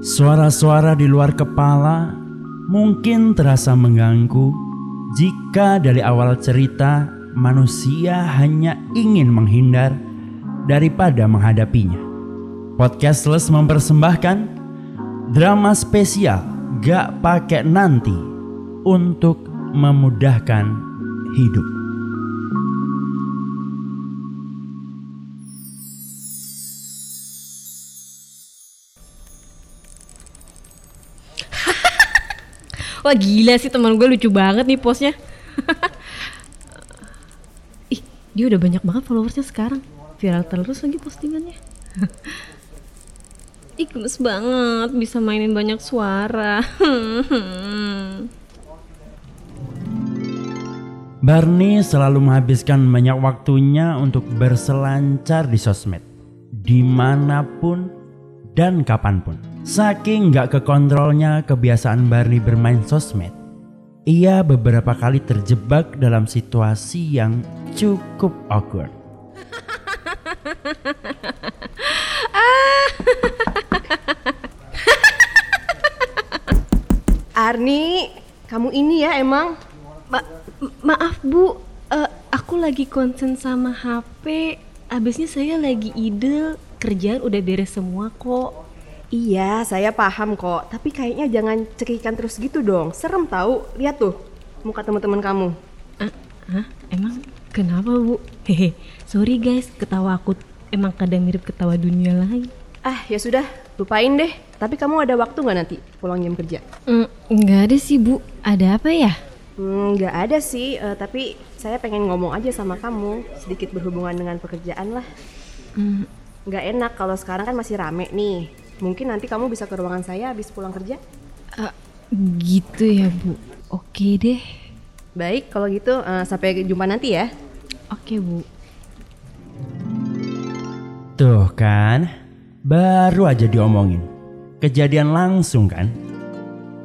Suara-suara di luar kepala mungkin terasa mengganggu jika dari awal cerita manusia hanya ingin menghindar daripada menghadapinya. Podcastless mempersembahkan drama spesial Gak Pakai Nanti untuk memudahkan hidup. Wah gila sih teman gue lucu banget nih postnya. Ih, dia udah banyak banget followersnya sekarang. Viral terus lagi postingannya. Ih, gemes banget bisa mainin banyak suara. Barney selalu menghabiskan banyak waktunya untuk berselancar di sosmed, di mana pun dan kapan pun. Saking gak kekontrolnya kebiasaan Barney bermain sosmed, ia beberapa kali terjebak dalam situasi yang cukup awkward. Arni, kamu ini ya emang Ma- maaf bu, Eh, aku lagi konsen sama HP. Abisnya saya lagi ide kerjaan udah beres semua kok. Iya, saya paham kok. Tapi kayaknya jangan cekikan terus gitu dong. Serem tahu. Lihat tuh muka teman-teman kamu. Ah, hah? Emang kenapa bu? Hehe, sorry guys, ketawa aku emang kadang mirip ketawa dunia lain. Ah, ya sudah, lupain deh. Tapi kamu ada waktu nggak nanti pulang jam kerja? Mm, nggak ada sih bu, ada apa ya? Nggak ada sih, eh, tapi saya pengen ngomong aja sama kamu, sedikit berhubungan dengan pekerjaan lah. Nggak enak kalau sekarang kan masih rame nih. Mungkin nanti kamu bisa ke ruangan saya habis pulang kerja. ah, gitu ya bu. Oke deh, Baik, kalau gitu eh, sampai jumpa nanti ya. oke bu. Tuh kan, baru aja diomongin. Kejadian langsung kan?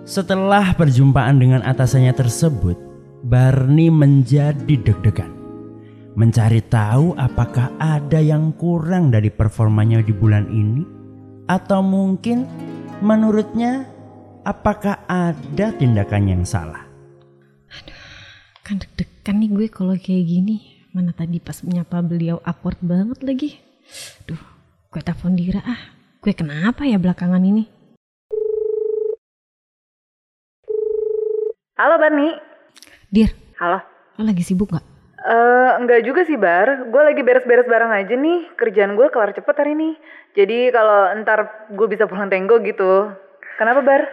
Setelah perjumpaan dengan atasannya tersebut, Barney menjadi deg-degan. Mencari tahu apakah ada yang kurang dari performanya di bulan ini atau mungkin menurutnya apakah ada tindakan yang salah. Kan deg-degan nih gue kalau kayak gini. Mana tadi pas menyapa beliau awkward banget lagi. Duh, gue telepon Dira ah. Gue kenapa ya belakangan ini? Halo Barni. Dir, Halo. lo lagi sibuk gak? Eh, enggak juga sih Bar. Gue lagi beres-beres barang aja nih. Kerjaan gue kelar cepet hari ini. Jadi kalau ntar gue bisa pulang tenggo gitu. Kenapa Bar?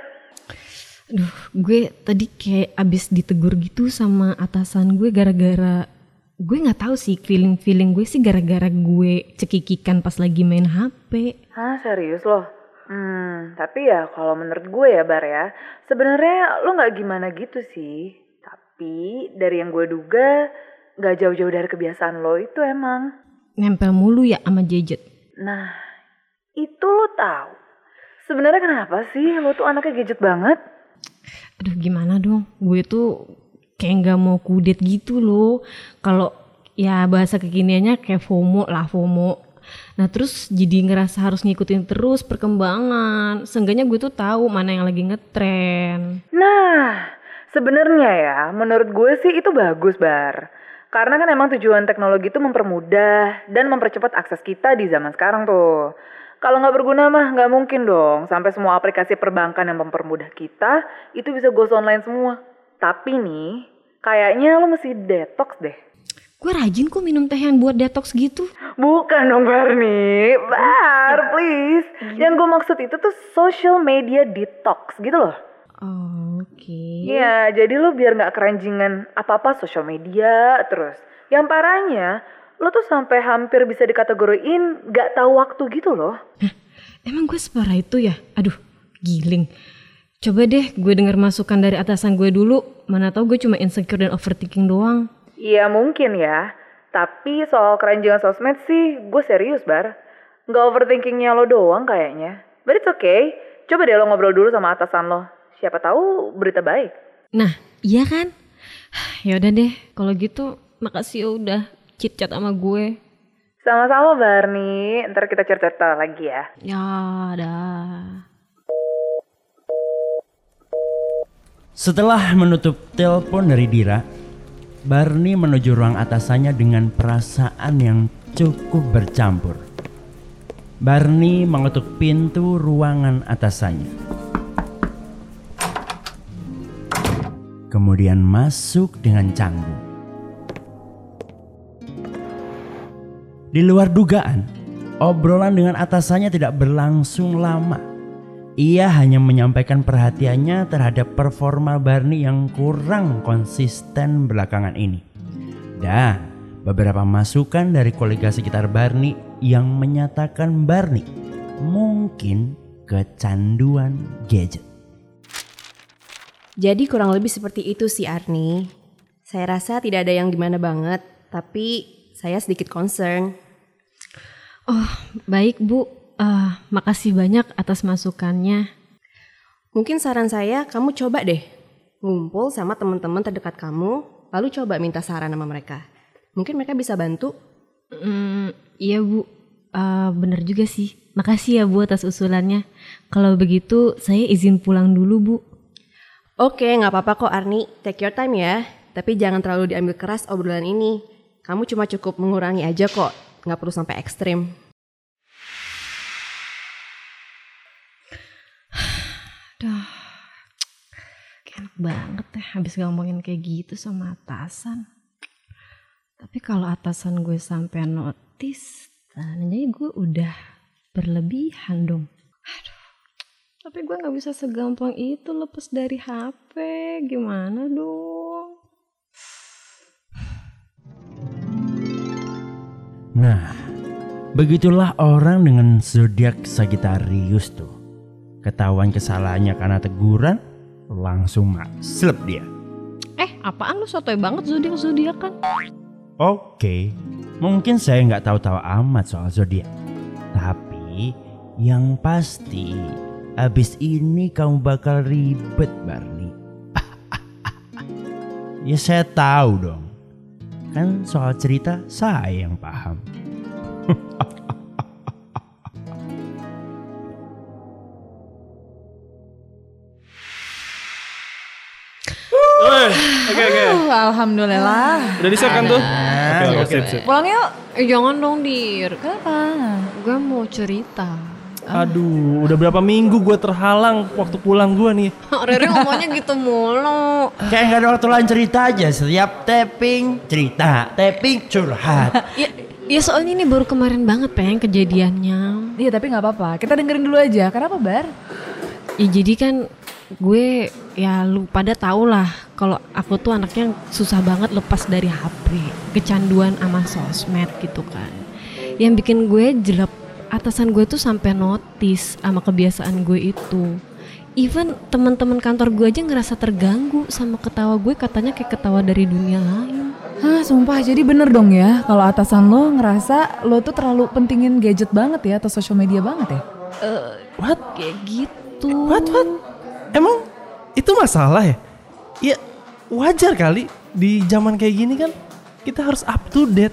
Aduh, gue tadi kayak abis ditegur gitu sama atasan gue gara-gara gue nggak tahu sih feeling feeling gue sih gara-gara gue cekikikan pas lagi main HP. Hah serius loh? Hmm, tapi ya kalau menurut gue ya Bar ya, sebenarnya lo nggak gimana gitu sih. Tapi dari yang gue duga, nggak jauh-jauh dari kebiasaan lo itu emang. Nempel mulu ya sama Jejet. Nah, itu lo tahu. Sebenarnya kenapa sih lo tuh anaknya gadget banget? Aduh gimana dong, gue tuh kayak nggak mau kudet gitu loh. Kalau ya bahasa kekiniannya kayak FOMO lah FOMO. Nah terus jadi ngerasa harus ngikutin terus perkembangan. Seenggaknya gue tuh tahu mana yang lagi ngetren. Nah, sebenarnya ya, menurut gue sih itu bagus, Bar. Karena kan emang tujuan teknologi itu mempermudah dan mempercepat akses kita di zaman sekarang tuh. Kalau nggak berguna mah nggak mungkin dong sampai semua aplikasi perbankan yang mempermudah kita itu bisa goes online semua. Tapi nih, kayaknya lo mesti detox deh. Gue rajin kok minum teh yang buat detox gitu. Bukan dong Barney, Bar, please. Yang gue maksud itu tuh social media detox gitu loh. Oh, Oke. Iya, jadi lo biar nggak keranjingan apa-apa sosial media terus. Yang parahnya, lo tuh sampai hampir bisa dikategoriin nggak tahu waktu gitu loh. Emang gue separah itu ya? Aduh, giling. Coba deh gue denger masukan dari atasan gue dulu. Mana tahu gue cuma insecure dan overthinking doang. Iya mungkin ya, tapi soal keranjingan sosmed sih gue serius bar. Nggak overthinkingnya lo doang kayaknya. But it's okay, coba deh lo ngobrol dulu sama atasan lo. Siapa tahu berita baik. Nah, iya kan? Ya udah deh, kalau gitu makasih ya udah chit chat sama gue. Sama-sama Barney, ntar kita cerita-cerita lagi ya. Ya, dah. Setelah menutup telepon dari Dira, Barney menuju ruang atasannya dengan perasaan yang cukup bercampur. Barney mengetuk pintu ruangan atasannya. Kemudian masuk dengan canggung. Di luar dugaan, obrolan dengan atasannya tidak berlangsung lama. Ia hanya menyampaikan perhatiannya terhadap performa Barney yang kurang konsisten belakangan ini. Dan beberapa masukan dari kolega sekitar Barney yang menyatakan Barney mungkin kecanduan gadget. Jadi kurang lebih seperti itu sih Arni. Saya rasa tidak ada yang gimana banget, tapi saya sedikit concern. Oh, baik Bu. Eh, makasih banyak atas masukannya. Mungkin saran saya kamu coba deh ngumpul sama teman-teman terdekat kamu, lalu coba minta saran sama mereka. Mungkin mereka bisa bantu. Hmm, iya Bu. Eh, bener juga sih. Makasih ya Bu atas usulannya. Kalau begitu saya izin pulang dulu Bu. Oke, nggak apa-apa kok Arni. Take your time ya. Tapi jangan terlalu diambil keras obrolan ini. Kamu cuma cukup mengurangi aja kok. Nggak perlu sampai ekstrim. Duh, enak banget ya habis ngomongin kayak gitu sama atasan. Tapi kalau atasan gue sampai notice, tandanya gue udah berlebihan dong. Tapi gue nggak bisa segampang itu lepas dari HP. Gimana dong? Nah, begitulah orang dengan zodiak Sagittarius tuh. Ketahuan kesalahannya karena teguran, langsung makslep dia. Eh, apaan lu sotoy banget zodiak zodiak kan? Oke, mungkin saya nggak tahu-tahu amat soal zodiak. Tapi yang pasti, abis ini kamu bakal ribet, Barney. ya saya tahu dong. Kan soal cerita saya yang paham. Oke oke. Alhamdulillah. Udah di-save kan tuh? Oke oke sip sip. Pulang yuk. Eh, jangan dong, Dir. Kenapa? Gue mau cerita. Aduh, udah berapa minggu gue terhalang waktu pulang gue nih. Rere ngomongnya gitu mulu. Kayak nggak ada waktu lain cerita aja. Setiap tapping cerita, tapping curhat. Ya, ya soalnya ini baru kemarin banget pengen kejadiannya. Iya tapi nggak apa-apa. Kita dengerin dulu aja. Kenapa Bar? Ya jadi kan gue ya lu pada tau lah kalau aku tuh anaknya susah banget lepas dari HP, kecanduan sama sosmed gitu kan. Yang bikin gue jelek atasan gue tuh sampai notice sama kebiasaan gue itu. Even teman-teman kantor gue aja ngerasa terganggu sama ketawa gue katanya kayak ketawa dari dunia lain. Hah, sumpah. Jadi bener dong ya kalau atasan lo ngerasa lo tuh terlalu pentingin gadget banget ya atau social media banget ya? What? Kayak gitu. What what? Emang itu masalah ya? Ya wajar kali di zaman kayak gini kan kita harus up to date.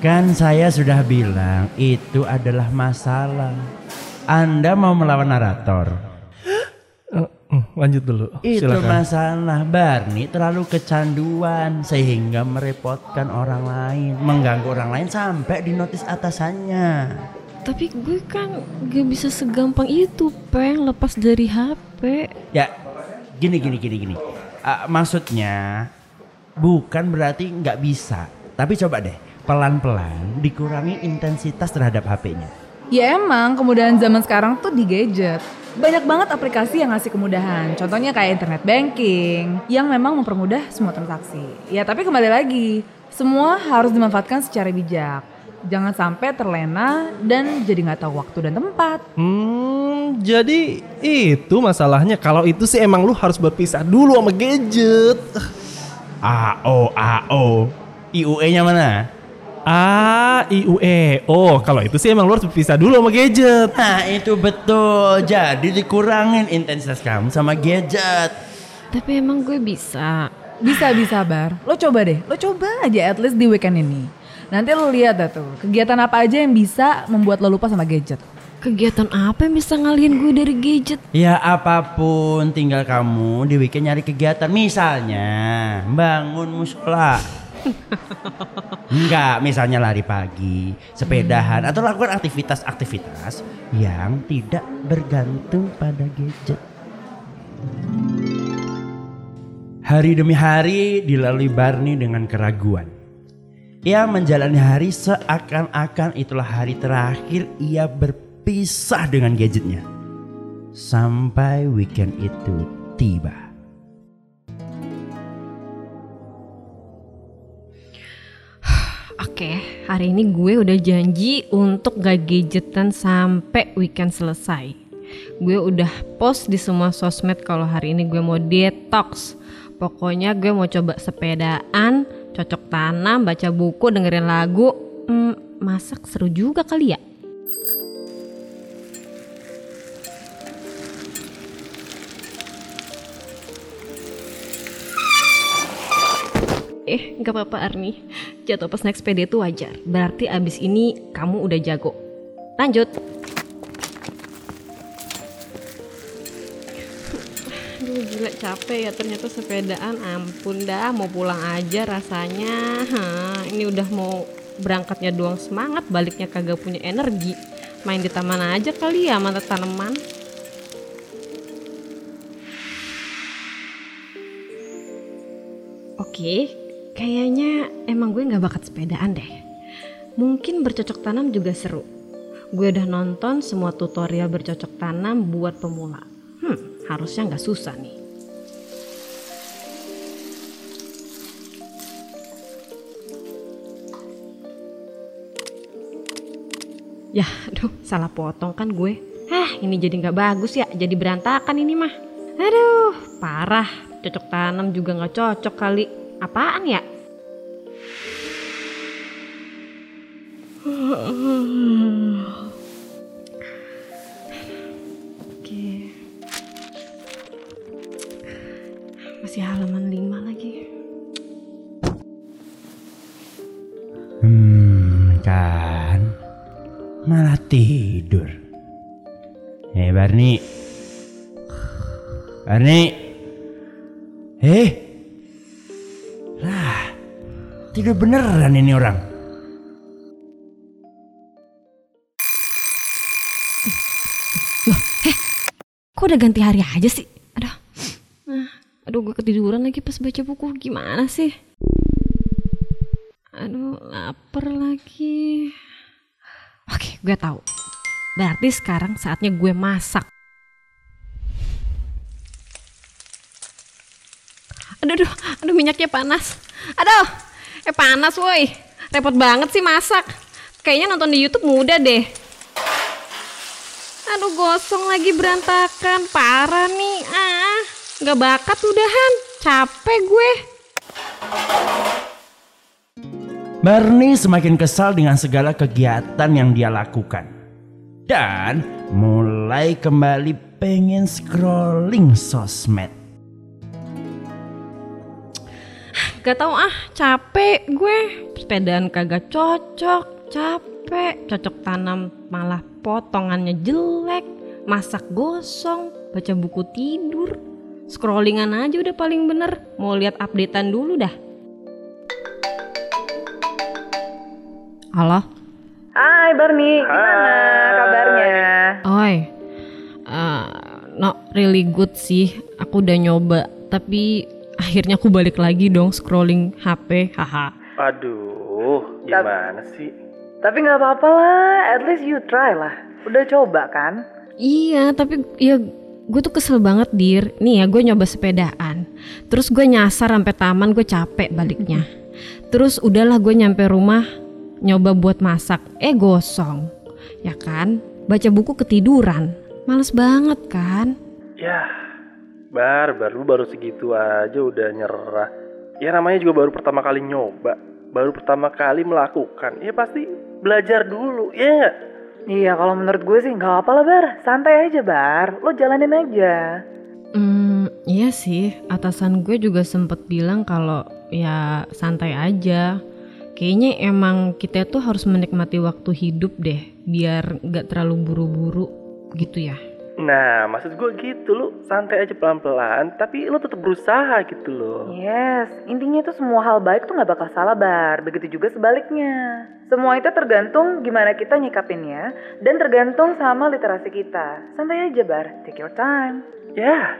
Kan saya sudah bilang itu adalah masalah. Anda mau melawan narator. Eh, hmm, lanjut dulu. Itu Silakan. masalah Barney terlalu kecanduan sehingga merepotkan orang lain, mengganggu orang lain sampai di notis atasannya. Tapi gue kan gak bisa segampang itu peng lepas dari HP. Ya, gini gini gini gini. Ah, maksudnya bukan berarti nggak bisa, tapi coba deh pelan-pelan dikurangi intensitas terhadap HP-nya. Ya emang kemudahan zaman sekarang tuh di gadget. Banyak banget aplikasi yang ngasih kemudahan. Contohnya kayak internet banking yang memang mempermudah semua transaksi. Ya tapi kembali lagi, semua harus dimanfaatkan secara bijak. Jangan sampai terlena dan jadi nggak tahu waktu dan tempat. Hmm, jadi itu masalahnya. Kalau itu sih emang lu harus berpisah dulu sama gadget. AO AO IUE-nya mana? A, I, U, E. Oh, kalau itu sih emang lu harus berpisah dulu sama gadget. Nah itu betul. Jadi dikurangin intensitas kamu sama gadget. Tapi emang gue bisa. Bisa bisa bar. Lo coba deh, lo coba aja at least di weekend ini. Nanti lo lihat dah tuh kegiatan apa aja yang bisa membuat lo lupa sama gadget. Kegiatan apa yang bisa ngalihin gue dari gadget? Ya apa pun tinggal kamu di weekend nyari kegiatan Misalnya bangun musola Enggak, misalnya lari pagi, sepedahan Atau lakukan aktivitas-aktivitas yang tidak bergantung pada gadget Hari demi hari dilalui Barney dengan keraguan Ia menjalani hari seakan-akan itulah hari terakhir ia berpisah dengan gadgetnya. Sampai weekend itu tiba. Oke, hari ini gue udah janji untuk gak gadgetan sampai weekend selesai. Gue udah post di semua sosmed kalau hari ini gue mau detox. Pokoknya gue mau coba sepedaan, cocok tanam, baca buku, dengerin lagu. Hmm, masak seru juga kali ya. Eh, gak apa-apa Arni. Jatuh pas naik sepeda itu wajar. Berarti abis ini kamu udah jago. Lanjut. Aduh gila capek ya ternyata sepedaan. Ampun dah mau pulang aja rasanya. Hah, ini udah mau berangkatnya doang semangat. Baliknya kagak punya energi. Main di taman aja kali ya mantap tanaman. Oke, kayaknya emang gue nggak bakat sepedaan deh. Mungkin bercocok tanam juga seru. Gue udah nonton semua tutorial bercocok tanam buat pemula. Hmm, harusnya nggak susah nih. Yah, aduh, salah potong kan gue. Hah, ini jadi nggak bagus ya, jadi berantakan ini mah. Aduh, parah. Cocok tanam juga nggak cocok kali. Apaan ya? Oke. Masih halaman 5 lagi. Hmm, kan malah tidur. Hei Barney. Barney. Hei. Lah, tidur beneran ini orang. Kok udah ganti hari aja sih? Aduh. Nah, aduh gue ketiduran lagi pas baca buku. Gimana sih? Aduh, lapar lagi. Oke, gue tahu. Berarti sekarang saatnya gue masak. Aduh, aduh, aduh minyaknya panas. Aduh, eh panas woi. Repot banget sih masak. Kayaknya nonton di YouTube mudah deh. Aduh gosong lagi berantakan, parah nih. Ah, nggak bakat udahan, capek gue. Barney semakin kesal dengan segala kegiatan yang dia lakukan. Dan mulai kembali pengen scrolling sosmed. Gak tau ah, capek gue. Sepedaan kagak cocok, capek. Cocok tanam malah potongannya jelek. Masak gosong, baca buku tidur. Scrollingan aja udah paling bener. Mau lihat updatean dulu dah. Halo? Hai Barney, gimana kabarnya? Oi, uh, no really good sih. Aku udah nyoba, tapi akhirnya aku balik lagi dong scrolling HP. Haha. Aduh, gimana sih? Tapi nggak apa-apa lah, at least you try lah. Udah coba kan? Iya, tapi ya gue tuh kesel banget dir. Nih ya gue nyoba sepedaan. Terus gue nyasar sampai taman gue capek baliknya. Terus udahlah gue nyampe rumah nyoba buat masak. Eh gosong. Ya kan? Baca buku ketiduran. Males banget kan? Ya, bar, baru baru segitu aja udah nyerah. Ya namanya juga baru pertama kali nyoba, baru pertama kali melakukan. Ya pasti belajar dulu, ya nggak? Iya, kalau menurut gue sih nggak apa-apa lah Bar. Santai aja Bar, lo jalanin aja. Hmm, iya sih. Atasan gue juga sempet bilang kalau ya santai aja. Kayaknya emang kita tuh harus menikmati waktu hidup deh. biar nggak terlalu buru-buru gitu ya. Nah, maksud gue gitu, lu santai aja pelan-pelan, tapi lu tetap berusaha gitu loh. Yes, intinya itu semua hal baik tuh nggak bakal salah bar. Begitu juga sebaliknya. Semua itu tergantung gimana kita nyikapinnya dan tergantung sama literasi kita. Santai aja bar, take your time. Ya,